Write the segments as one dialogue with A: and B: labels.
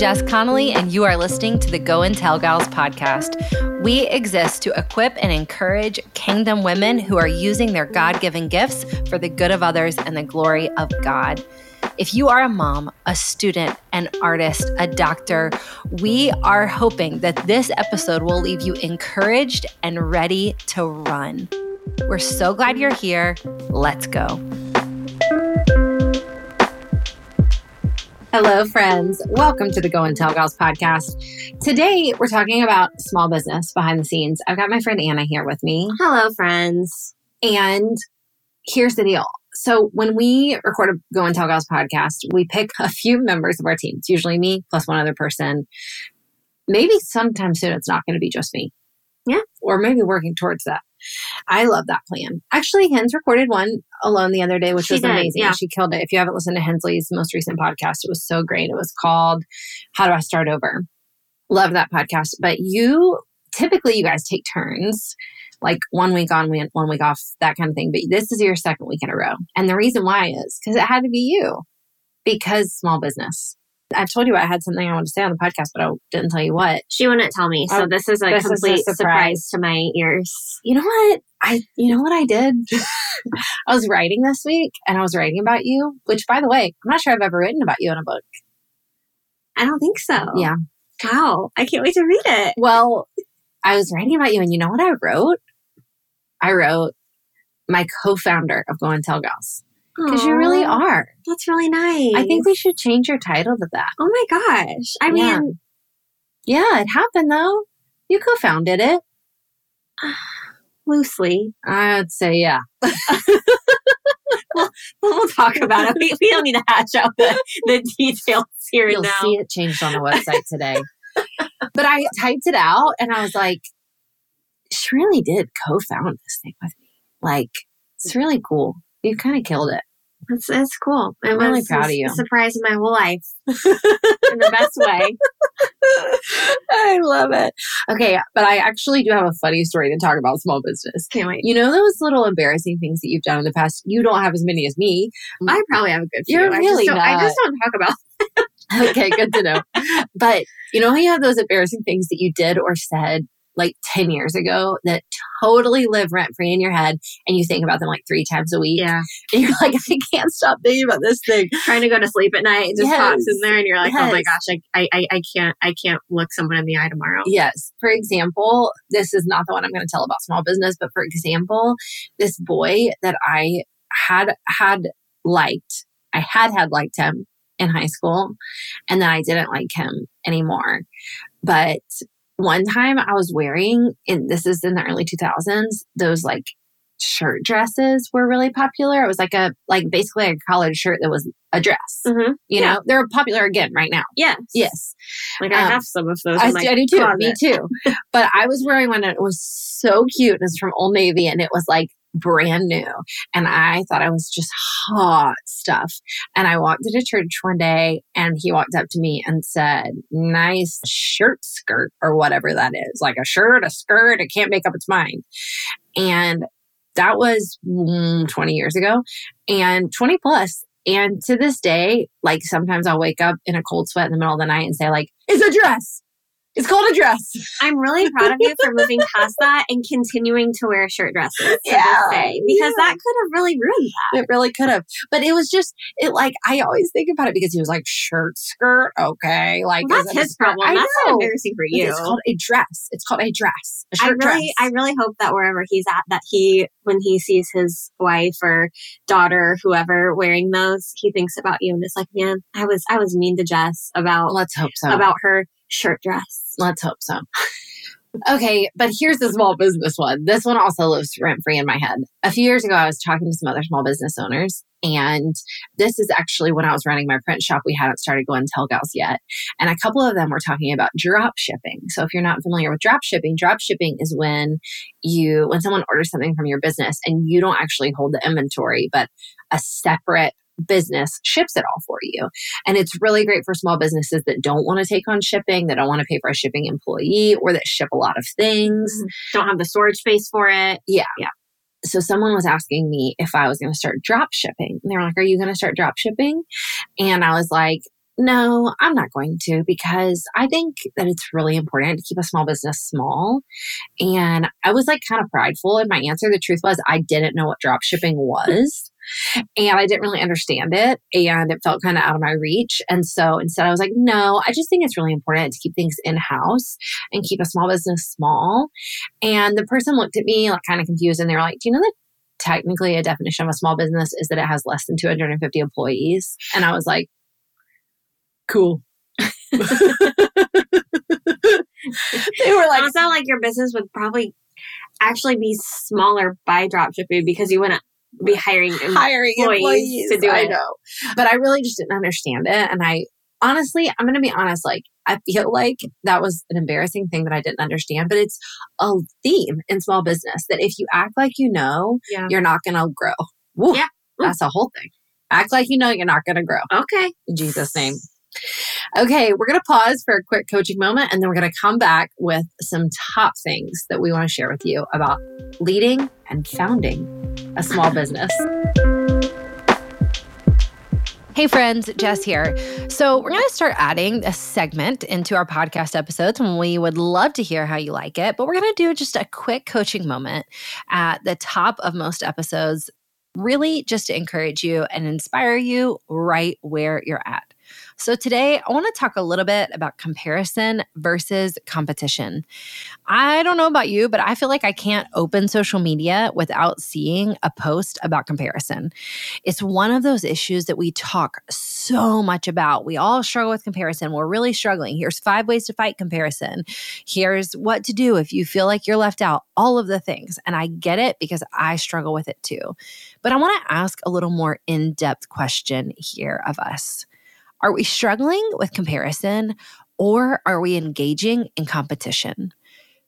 A: Jess Connolly, and you are listening to the Go and Tell Gals podcast. We exist to equip and encourage kingdom women who are using their God given gifts for the good of others and the glory of God. If you are a mom, a student, an artist, a doctor, we are hoping that this episode will leave you encouraged and ready to run. We're so glad you're here. Let's go. Hello, friends. Welcome to the Go and Tell Gals podcast. Today, we're talking about small business behind the scenes. I've got my friend Anna here with me.
B: Hello, friends.
A: And here's the deal. So, when we record a Go and Tell Gals podcast, we pick a few members of our team. It's usually me plus one other person. Maybe sometime soon, it's not going to be just me.
B: Yeah.
A: Or maybe working towards that. I love that plan. Actually, Hens recorded one alone the other day, which
B: She
A: was
B: did,
A: amazing.
B: yeah.
A: She killed it. If you haven't listened to Hensley's most recent podcast, it was so great. It was called How Do I Start Over? Love that podcast. But you typically, you guys take turns, like one week on, one one week off, that kind of thing. But this is your second week in a row. And the reason why is because it had to be you, because small business. I've told you I had something I wanted to say on the podcast, but I didn't tell you what.
B: She wouldn't tell me, so
A: Oh,
B: this is a
A: this is a
B: complete
A: surprise.
B: surprise. to my ears.
A: you know what i you know what i did i was writing this week and i was writing about you which by the way i'm not sure i've ever written about you in a book
B: I don't think so.
A: Yeah.
B: Wow. I can't wait to read it.
A: well i was writing about you and you know what i wrote i wrote my co-founder of go and tell gals because you really are
B: That's really nice.
A: i think we should change your title to that
B: Oh my gosh. I
A: Yeah.
B: mean,
A: yeah it happened though you co-founded it
B: loosely.
A: i'd say yeah
B: well, We'll talk about it. We, we don't need to hash out the, the details here
A: You'll
B: now.
A: see it changed on the website today. but I typed it out and I was like, she really did co found this thing with me. Like, it's really cool. You kind of killed it.
B: It's, it's cool. It
A: I'm really
B: was
A: proud of you.
B: surprise my whole life in the best way.
A: I love it. Okay, but I actually do have a funny story to talk about small business.
B: Can't wait.
A: You know those little embarrassing things that you've done in the past? You don't have as many as me.
B: I probably have a good few.
A: You're
B: I
A: really
B: just don't, I just don't talk about
A: okay, good to know. But you know how you have those embarrassing things that you did or said like 10 years ago that totally live rent free in your head and you think about them like three times a week?
B: Yeah.
A: And you're like, I can't stop thinking about this thing.
B: trying to go to sleep at night, it just
A: Yes.
B: pops in there, and you're like, "Oh my gosh, I, I, I can't, I can't look someone in the eye tomorrow."
A: Yes. For example, this is not the one I'm going to tell about small business, but for example, this boy that I had had liked, I had had liked him in high school, and then I didn't like him anymore. But one time I was wearing, and this is in the early 2000s, those like shirt dresses were really popular. It was like a, like basically a collared shirt that was a dress.
B: Mm-hmm.
A: You
B: Yeah.
A: know, they're popular again right now.
B: Yes.
A: Yes.
B: Like I
A: Um,
B: have some of those.
A: I,
B: in my
A: I do too.
B: closet.
A: Me too. but I was wearing one and it was so cute. And it's from Old Navy and it was like brand new. And I thought I was just hot stuff. And I walked into church one day and he walked up to me and said, nice shirt skirt or whatever that is. Like a shirt, a skirt. It can't make up its mind. And that was mm, 20 years ago and 20 plus. And to this day, like sometimes I'll wake up in a cold sweat in the middle of the night and say, like, it's a dress. It's called a dress.
B: I'm really proud of you for moving past that and continuing to wear shirt dresses
A: Yeah,
B: day because
A: yeah.
B: that could have really ruined that.
A: It really could have. But it was just, it like, I always think about it because he was like, shirt, skirt, okay. Like,
B: Well, that's his problem.
A: I
B: That's
A: know.
B: not embarrassing for
A: But
B: you.
A: It's called a dress. It's called a dress. A
B: I
A: shirt
B: really,
A: dress.
B: I really hope that wherever he's at, that he, when he sees his wife or daughter, whoever wearing those, he thinks about you and is like, man, I was, I was mean to Jess about
A: Let's hope so.
B: about her shirt dress.
A: Let's hope so. Okay, but here's the small business one. This one also lives rent free in my head. A few years ago, I was talking to some other small business owners, and this is actually when I was running my print shop. We hadn't started Go and Tell Gals yet, and a couple of them were talking about drop shipping. So, if you're not familiar with drop shipping, drop shipping is when you when someone orders something from your business and you don't actually hold the inventory, but a separate business ships it all for you. And it's really great for small businesses that don't want to take on shipping, that don't want to pay for a shipping employee, or that ship a lot of things. Mm-hmm.
B: Don't have the storage space for it. Yeah. Yeah.
A: So someone was asking me if I was going to start drop shipping. And they were like, Are you going to start drop shipping? And I was like,
C: no, I'm not going to because I think that it's really important to keep a small business small. And I was like kind of prideful in my answer. The truth was, I didn't know what drop shipping was. And I didn't really understand it. And it felt kind of out of my reach. And so instead, I was like, no, I just think it's really important to keep things in house and keep a small business small. And the person looked at me like kind of confused and they were like, do you know that technically a definition of a small business is that it has less than 250 employees? And I was like, cool. they were like,
B: also like your business would probably actually be smaller by dropshipping because you wouldn't be hiring
C: hiring employees,
B: employees to do
C: I
B: it.
C: know, but I really just didn't understand it, and I honestly, I'm going to be honest, like I feel like that was an embarrassing thing that I didn't understand, but it's a theme in small business that if you act like you know,
B: Yeah.
C: you're not going to grow. Woo,
B: Yeah. Mm.
C: that's a whole thing. Act like you know you're not going to grow.
B: Okay.
C: In Jesus' name. Okay, we're going to pause for a quick coaching moment and then we're going to come back with some top things that we want to share with you about leading and founding a small business.
A: Hey friends, Jess here. So, we're going to start adding a segment into our podcast episodes, and we would love to hear how you like it. But we're going to do just a quick coaching moment at the top of most episodes, really just to encourage you and inspire you right where you're at. So, today I want to talk a little bit about comparison versus competition. I don't know about you, but I feel like I can't open social media without seeing a post about comparison. It's one of those issues that we talk so much about. We all struggle with comparison. We're really struggling. Here's five ways to fight comparison. Here's what to do if you feel like you're left out, all of the things. And I get it because I struggle with it too. But I want to ask a little more in depth question here of us. Are we struggling with comparison or are we engaging in competition?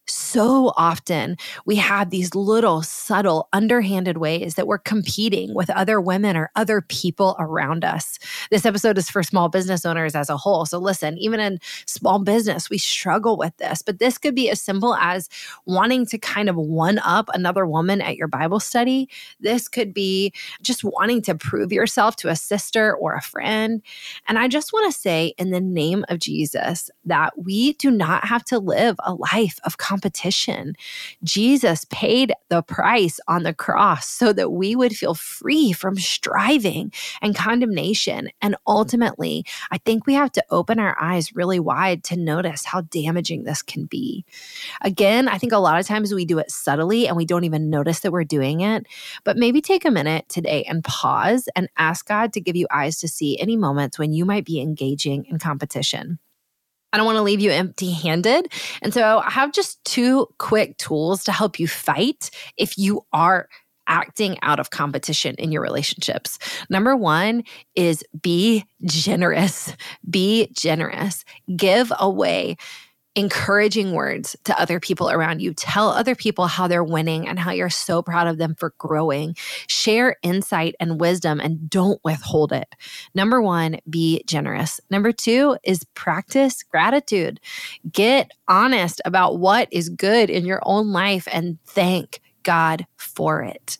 A: So often we have these little subtle, underhanded ways that we're competing with other women or other people around us. This episode is for small business owners as a whole. So, listen, even in small business, we struggle with this, but this could be as simple as wanting to kind of one up another woman at your Bible study. This could be just wanting to prove yourself to a sister or a friend. And I just want to say, in the name of Jesus, that we do not have to live a life of competition. Jesus paid the price on the cross so that we would feel free from striving and condemnation. And ultimately, I think we have to open our eyes really wide to notice how damaging this can be. Again, I think a lot of times we do it subtly and we don't even notice that we're doing it. But maybe take a minute today and pause and ask God to give you eyes to see any moments when you might be engaging in competition. I don't want to leave you empty handed. And so I have just two quick tools to help you fight if you are acting out of competition in your relationships. Number one is be generous. Be generous. Give away encouraging words to other people around you. Tell other people how they're winning and how you're so proud of them for growing. Share insight and wisdom and don't withhold it. Number one, be generous. Number two is practice gratitude. Get honest about what is good in your own life and thank God for it.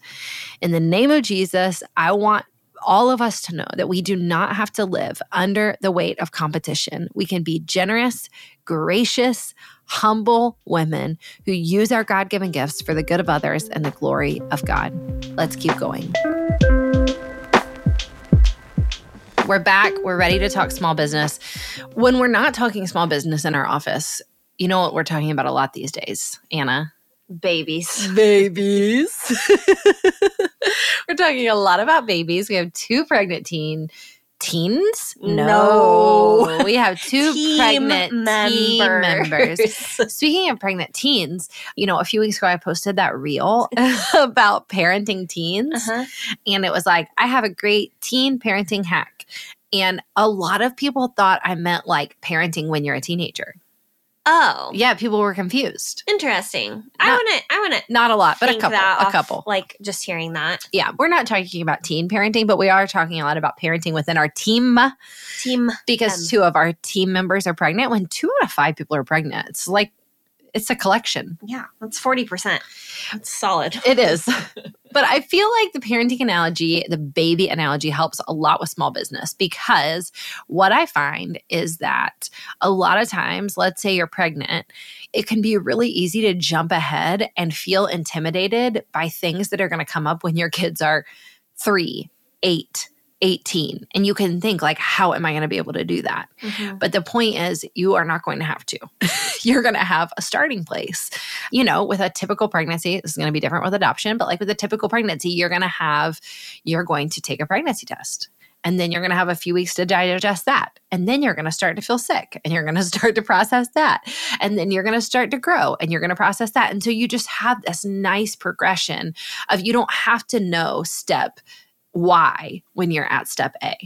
A: In the name of Jesus, I want all of us to know that we do not have to live under the weight of competition. We can be generous, gracious, humble women who use our God given gifts for the good of others and the glory of God. Let's keep going. We're back. We're ready to talk small business. When we're not talking small business in our office, you know what we're talking about a lot these days, Anna?
B: Babies.
A: babies. We're talking a lot about babies. We have two pregnant teen teens.
B: No.
A: we have two
B: Team
A: pregnant team
B: members.
A: members. Speaking of pregnant teens, you know, a few weeks ago I posted that reel about parenting teens,
B: Uh-huh.
A: and it was like, I have a great teen parenting hack. And a lot of people thought I meant like parenting when you're a teenager.
B: Oh.
A: Yeah, people were confused.
B: Interesting. I want to. I want to.
A: Not a lot, but a couple. A couple.
B: Like just hearing that
A: yeah, we're not talking about teen parenting, but we are talking a lot about parenting within our team
B: team.
A: because
B: Um,
A: two of our team members are pregnant. When two out of five people are pregnant, it's like it's a collection.
B: Yeah, that's forty percent. That's solid.
A: It is. But I feel like the parenting analogy, the baby analogy helps a lot with small business because what I find is that a lot of times, let's say you're pregnant, it can be really easy to jump ahead and feel intimidated by things that are going to come up when your kids are three, eight, 18 and you can think like how am i going to be able to do that? Mm-hmm. but the point is you are not going to have to. You're going to have a starting place. You know with a typical pregnancy this is going to be different with adoption but like with a typical pregnancy you're going to have you're going to take a pregnancy test and then you're going to have a few weeks to digest that and then you're going to start to feel sick and you're going to start to process that and then you're going to start to grow and you're going to process that. Until you just have this nice progression of you don't have to know step why when you're at step A.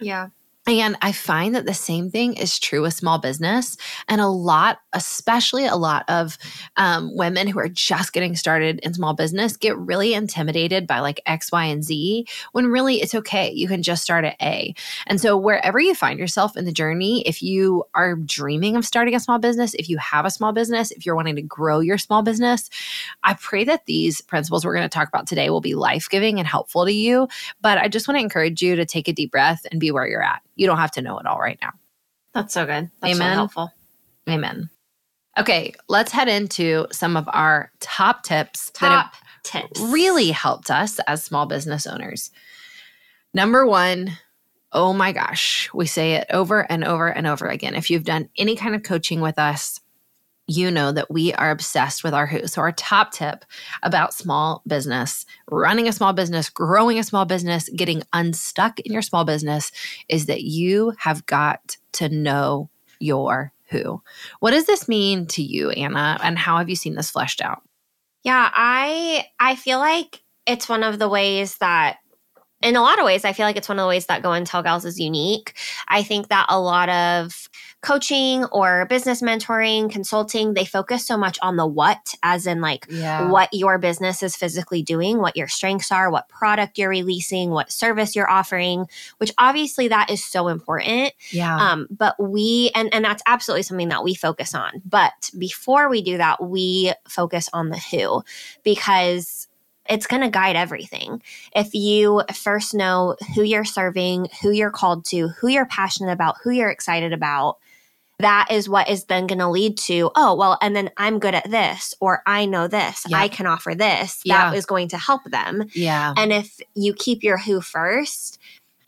B: Yeah.
A: And I find that the same thing is true with small business. And a lot, especially a lot of um, women who are just getting started in small business, get really intimidated by like X, Y, and Z when really it's okay. You can just start at A. And so, wherever you find yourself in the journey, if you are dreaming of starting a small business, if you have a small business, if you're wanting to grow your small business, I pray that these principles we're going to talk about today will be life giving and helpful to you. But I just want to encourage you to take a deep breath and be where you're at you don't have to know it all right now.
B: That's so good. That's
A: Amen.
B: So helpful.
A: Amen. Okay, let's head into some of our top tips
B: top tips
A: really helped us as small business owners. Number one, oh my gosh, we say it over and over and over again. If you've done any kind of coaching with us, you know that we are obsessed with our who. So, our top tip about small business, running a small business, growing a small business, getting unstuck in your small business is that you have got to know your who. What does this mean to you, Anna? And how have you seen this fleshed out?
B: Yeah, I I feel like it's one of the ways that in a lot of ways, I feel like it's one of the ways that Go and Tell Gals is unique. I think that a lot of coaching or business mentoring, consulting, they focus so much on the what, as in like yeah. what your business is physically doing, what your strengths are, what product you're releasing, what service you're offering, which obviously that is so important.
A: Yeah.
B: Um, but we, and, and that's absolutely something that we focus on. But before we do that, we focus on the who because it's going to guide everything. If you first know who you're serving, who you're called to, who you're passionate about, who you're excited about, that is what is then going to lead to, oh, well, and then I'm good at this, or I know this, yeah. I can offer this. Yeah. That is going to help them.
A: Yeah.
B: And if you keep your who first,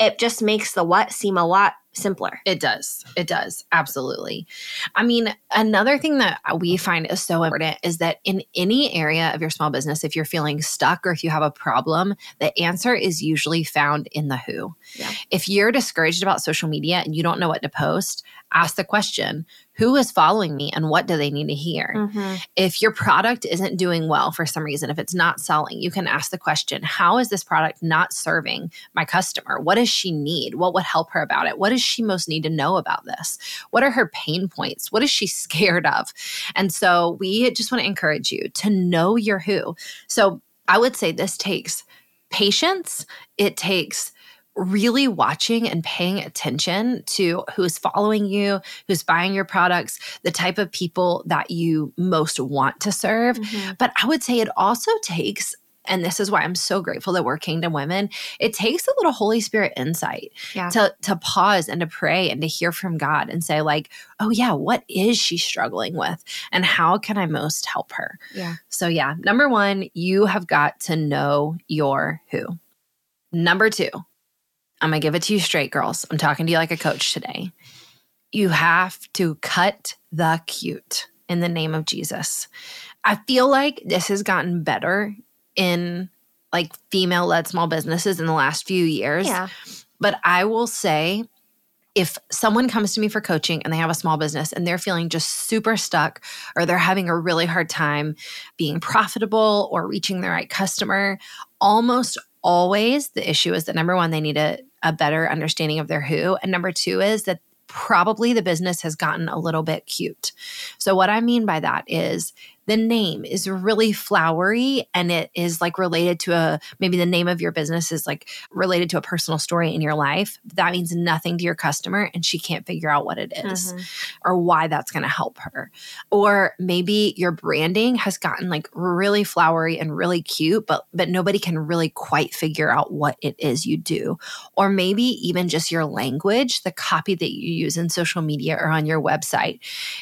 B: it just makes the what seem a lot simpler.
A: It does. It does. Absolutely. I mean, another thing that we find is so important is that in any area of your small business, if you're feeling stuck or if you have a problem, the answer is usually found in the who. Yeah. If you're discouraged about social media and you don't know what to post, ask the question who is following me and what do they need to hear? Mm-hmm. If your product isn't doing well for some reason, if it's not selling, you can ask the question how is this product not serving my customer? What does she need? What would help her about it? What does she most need to know about this? What are her pain points? What is she scared of? And so we just want to encourage you to know your who. So I would say this takes patience, it takes really watching and paying attention to who's following you, who's buying your products, the type of people that you most want to serve. Mm-hmm. But I would say it also takes and this is why I'm so grateful that we're Kingdom Women. It takes a little Holy Spirit insight yeah. to to pause and to pray and to hear from God and say like, "Oh yeah, what is she struggling with and how can I most help her?"
B: Yeah.
A: So yeah, number 1, you have got to know your who. Number 2, I'm going to give it to you straight, girls. I'm talking to you like a coach today. You have to cut the cute in the name of Jesus. I feel like this has gotten better in like female led small businesses in the last few years.
B: Yeah.
A: But I will say, if someone comes to me for coaching and they have a small business and they're feeling just super stuck or they're having a really hard time being profitable or reaching the right customer, almost always the issue is that number one, they need a, a better understanding of their who. And number two is that probably the business has gotten a little bit cute. So, what I mean by that is the name is really flowery and it is like related to a maybe the name of your business is like related to a personal story in your life, that means nothing to your customer and she can't figure out what it is mm-hmm. or why that's going to help her. Or maybe your branding has gotten like really flowery and really cute, but but nobody can really quite figure out what it is you do. Or maybe even just your language, the copy that you use in social media or on your website.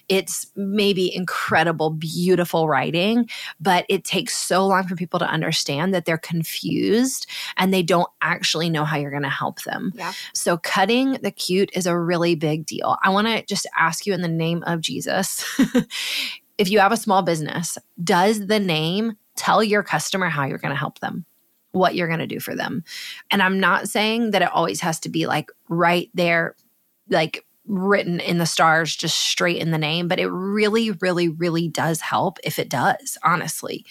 A: It's maybe incredible, beautiful writing, but it takes so long for people to understand that they're confused and they don't actually know how you're going to help them.
B: Yeah.
A: So cutting the cute is a really big deal. I want to just ask you in the name of Jesus if you have a small business, does the name tell your customer how you're going to help them? What you're going to do for them. And I'm not saying that it always has to be like right there, like written in the stars just straight in the name, but it really, really, really does help if it does, honestly.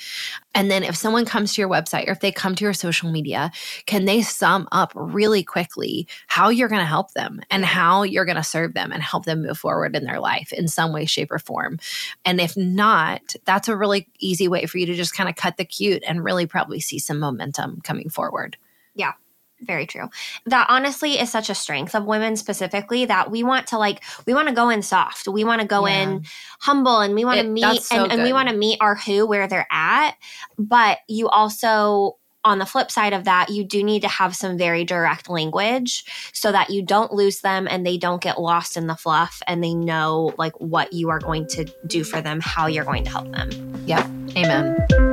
A: And then if someone comes to your website or if they come to your social media, can they sum up really quickly how you're going to help them and how you're going to serve them and help them move forward in their life in some way, shape, or form? And if not, that's a really easy way for you to just kind of cut the cute and really probably see some momentum coming forward.
B: Yeah, very true. That honestly is such a strength of women specifically that we want to like we want to go in soft. We want to go yeah. in humble and we want to meet so and, and we want to meet our who where they're at. But you also on the flip side of that, you do need to have some very direct language so that you don't lose them and they don't get lost in the fluff and they know like what you are going to do for them, how you're going to help them.
A: Yep. Amen.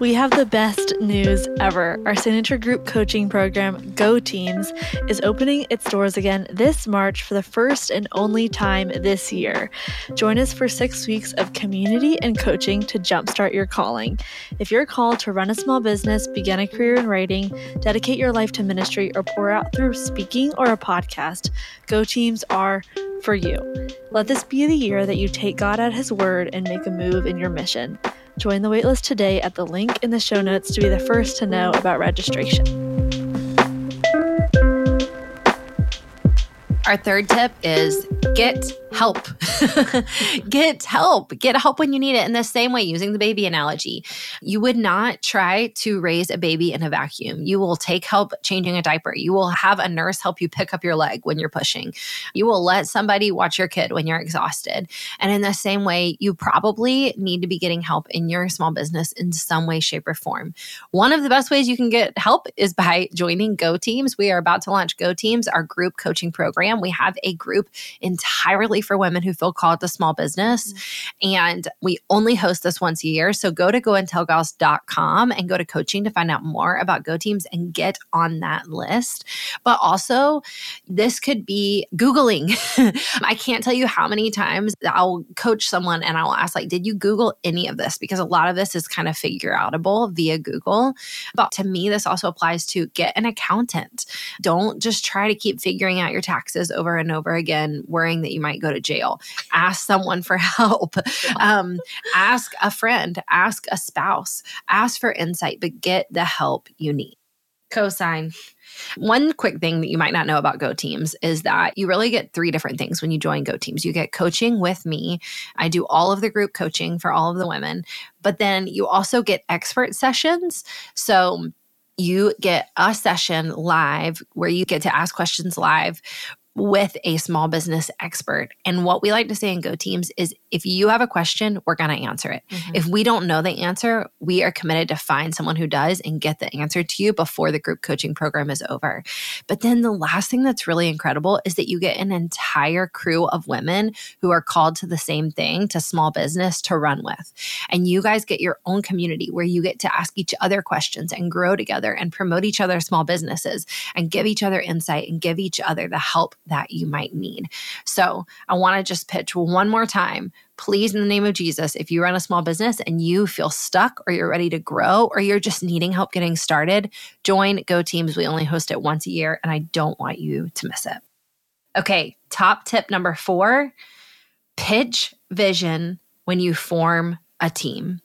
D: We have the best news ever. Our signature group coaching program, Go Teams, is opening its doors again this March for the first and only time this year. Join us for six weeks of community and coaching to jumpstart your calling. If you're called to run a small business, begin a career in writing, dedicate your life to ministry, or pour out through speaking or a podcast, Go Teams are for you. Let this be the year that you take God at His word and make a move in your mission. Join the waitlist today at the link in the show notes to be the first to know about registration.
A: Our third tip is get help. get help. Get help when you need it. In the same way, using the baby analogy, you would not try to raise a baby in a vacuum. You will take help changing a diaper. You will have a nurse help you pick up your leg when you're pushing. You will let somebody watch your kid when you're exhausted. And in the same way, you probably need to be getting help in your small business in some way, shape, or form. One of the best ways you can get help is by joining Go Teams. We are about to launch Go Teams, our group coaching program. We have a group entirely for women who feel called to small business. Mm-hmm. And we only host this once a year. So go to goandtellgals.com and go to coaching to find out more about Go Teams and get on that list. But also, this could be Googling. I can't tell you how many times I'll coach someone and I'll ask, like, did you Google any of this? Because a lot of this is kind of figure outable via Google. But to me, this also applies to get an accountant. Don't just try to keep figuring out your taxes over and over again, worrying that you might go to jail. Ask someone for help. Um, ask a friend, ask a spouse, ask for insight, but get the help you need. Cosign. One quick thing that you might not know about Go Teams is that you really get three different things when you join Go Teams. You get coaching with me. I do all of the group coaching for all of the women, but then you also get expert sessions. So you get a session live where you get to ask questions live with a small business expert. And what we like to say in Go Teams is if you have a question, we're going to answer it. Mm-hmm. If we don't know the answer, we are committed to find someone who does and get the answer to you before the group coaching program is over. But then the last thing that's really incredible is that you get an entire crew of women who are called to the same thing, to small business to run with. And you guys get your own community where you get to ask each other questions and grow together and promote each other's small businesses and give each other insight and give each other the help that you might need. So I want to just pitch one more time. Please, in the name of Jesus, if you run a small business and you feel stuck or you're ready to grow or you're just needing help getting started, join Go Teams. We only host it once a year and I don't want you to miss it. Okay, top tip number four pitch vision when you form a team.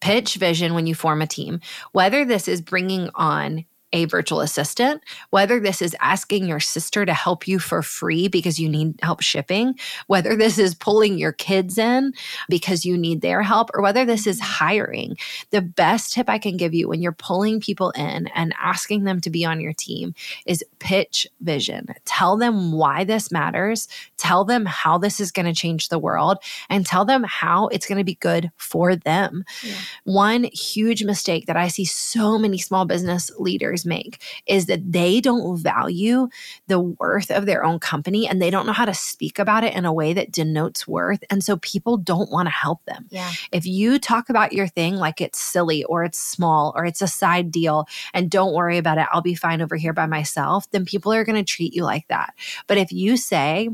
A: Pitch vision when you form a team, whether this is bringing on a virtual assistant, whether this is asking your sister to help you for free because you need help shipping, whether this is pulling your kids in because you need their help, or whether this is hiring, the best tip I can give you when you're pulling people in and asking them to be on your team is pitch vision. Tell them why this matters, tell them how this is going to change the world, and tell them how it's going to be good for them. Yeah. One huge mistake that I see so many small business leaders make is that they don't value the worth of their own company and they don't know how to speak about it in a way that denotes worth. And so people don't want to help them.
B: Yeah.
A: If you talk about your thing like it's silly or it's small or it's a side deal and don't worry about it, I'll be fine over here by myself, then people are going to treat you like that. But if you say,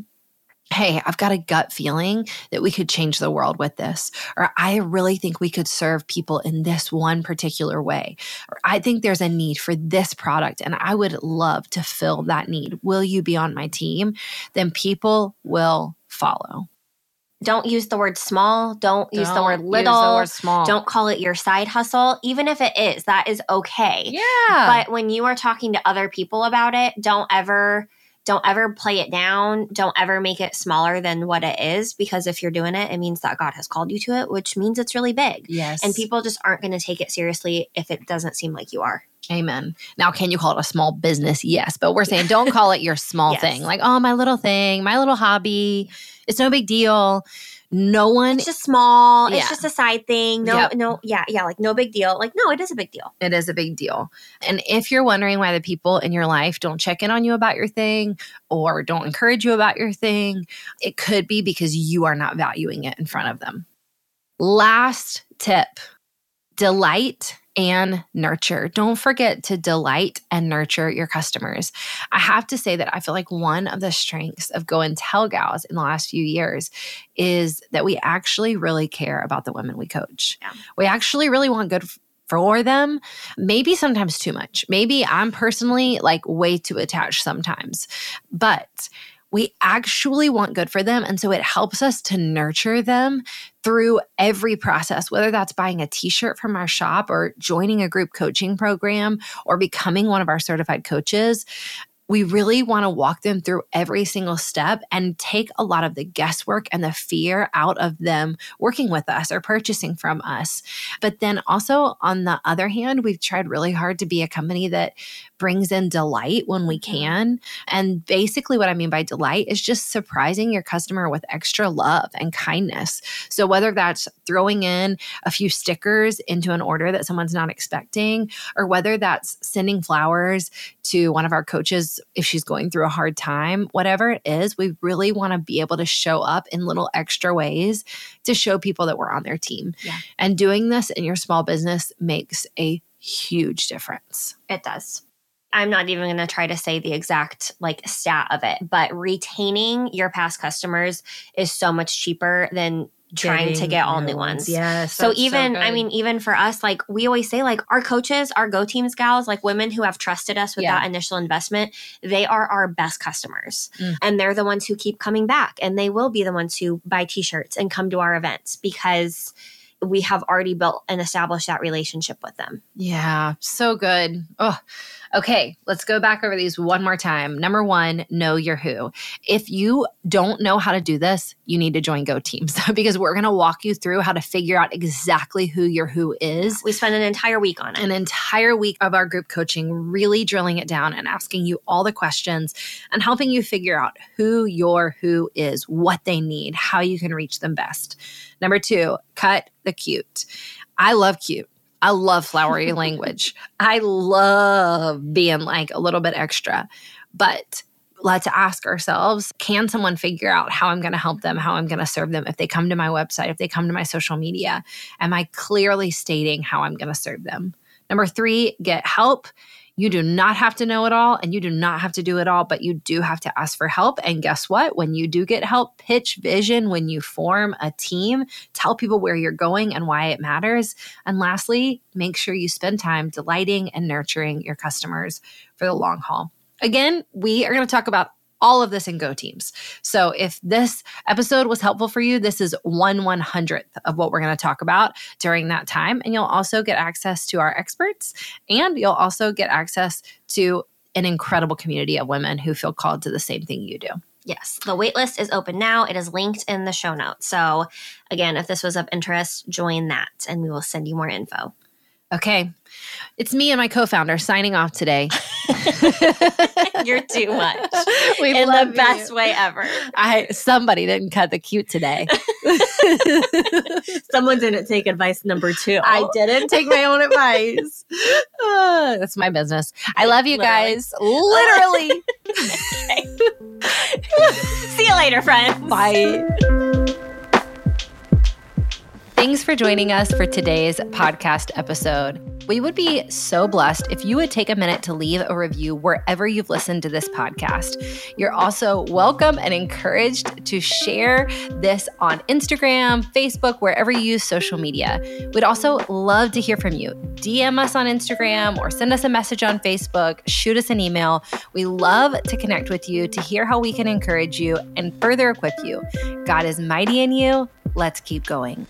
A: hey, I've got a gut feeling that we could change the world with this. Or I really think we could serve people in this one particular way. Or I think there's a need for this product and I would love to fill that need. Will you be on my team? Then people will follow.
B: Don't use the word small. Don't, don't use the word little.
A: The word small.
B: Don't call it your side hustle. Even if it is, that is okay.
A: Yeah.
B: But when you are talking to other people about it, don't ever don't ever play it down. Don't ever make it smaller than what it is because if you're doing it, it means that God has called you to it, which means it's really big.
A: Yes.
B: And people just aren't going to take it seriously if it doesn't seem like you are.
A: Amen. Now, can you call it a small business? Yes. But we're saying don't call it your small yes. thing. Like, oh, my little thing, my little hobby. It's no big deal no one
B: it's just small. Yeah. it's just a side thing. No yep. no yeah yeah like no big deal. Like no it is a big deal.
A: It is a big deal. And if you're wondering why the people in your life don't check in on you about your thing or don't encourage you about your thing it could be because you are not valuing it in front of them. Last tip. Delight and nurture. Don't forget to delight and nurture your customers. I have to say that I feel like one of the strengths of Go and Tell Gals in the last few years is that we actually really care about the women we coach. Yeah. We actually really want good for them, maybe sometimes too much. Maybe I'm personally like way too attached sometimes. But we actually want good for them. And so it helps us to nurture them through every process, whether that's buying a t shirt from our shop or joining a group coaching program or becoming one of our certified coaches we really want to walk them through every single step and take a lot of the guesswork and the fear out of them working with us or purchasing from us. But then also, on the other hand, we've tried really hard to be a company that brings in delight when we mm-hmm. can. And basically, what I mean by delight is just surprising your customer with extra love and kindness. So, whether that's throwing in a few stickers into an order that someone's not expecting, or whether that's sending flowers to one of our coaches if she's going through a hard time, whatever it is, we really want to be able to show up in little extra ways to show people that we're on their team.
B: Yeah.
A: And doing this in your small business makes a huge difference.
B: It does. I'm not even going to try to say the exact like stat of it, but retaining your past customers is so much cheaper than trying to get all new ones.
A: Yes.
B: So even so I mean even for us like we always say like our coaches, our go teams gals, like women who have trusted us with yeah. that initial investment, they are our best customers. Mm. And they're the ones who keep coming back and they will be the ones who buy t-shirts and come to our events because we have already built and established that relationship with them.
A: Yeah, so good. Oh, okay. Let's go back over these one more time. Number one, know your who. If you don't know how to do this, you need to join Go Teams because we're going to walk you through how to figure out exactly who your who is.
B: We spend an entire week on it.
A: An entire week of our group coaching, really drilling it down and asking you all the questions and helping you figure out who your who is, what they need, how you can reach them best. Number two, cut the cute. I love cute. I love flowery language. I love being like a little bit extra. But let's ask ourselves can someone figure out how I'm going to help them, how I'm going to serve them if they come to my website, if they come to my social media? Am I clearly stating how I'm going to serve them? Number three, get help. You do not have to know it all and you do not have to do it all, but you do have to ask for help. And guess what? When you do get help, pitch vision when you form a team, tell people where you're going and why it matters. And lastly, make sure you spend time delighting and nurturing your customers for the long haul. Again, we are going to talk about all of this in Go Teams. So if this episode was helpful for you, this is one one hundredth of what we're going to talk about during that time. And you'll also get access to our experts and you'll also get access to an incredible community of women who feel called to the same thing you do.
B: Yes, the waitlist is open now. It is linked in the show notes. So, again, if this was of interest, join that and we will send you more info.
A: Okay. It's me and my co-founder signing off today.
B: You're too much.
A: We
B: in
A: love
B: the best
A: you.
B: way ever.
A: I somebody didn't cut the cute today.
B: Someone didn't take advice number two.
A: I didn't take my own advice. Uh, that's my business. I love you
B: Literally.
A: guys. Literally.
B: See you later, friends.
A: Bye. Thanks for joining us for today's podcast episode. We would be so blessed if you would take a minute to leave a review wherever you've listened to this podcast. You're also welcome and encouraged to share this on Instagram, Facebook, wherever you use social media. We'd also love to hear from you. DM us on Instagram or send us a message on Facebook, shoot us an email. We love to connect with you to hear how we can encourage you and further equip you. God is mighty in you. Let's keep going.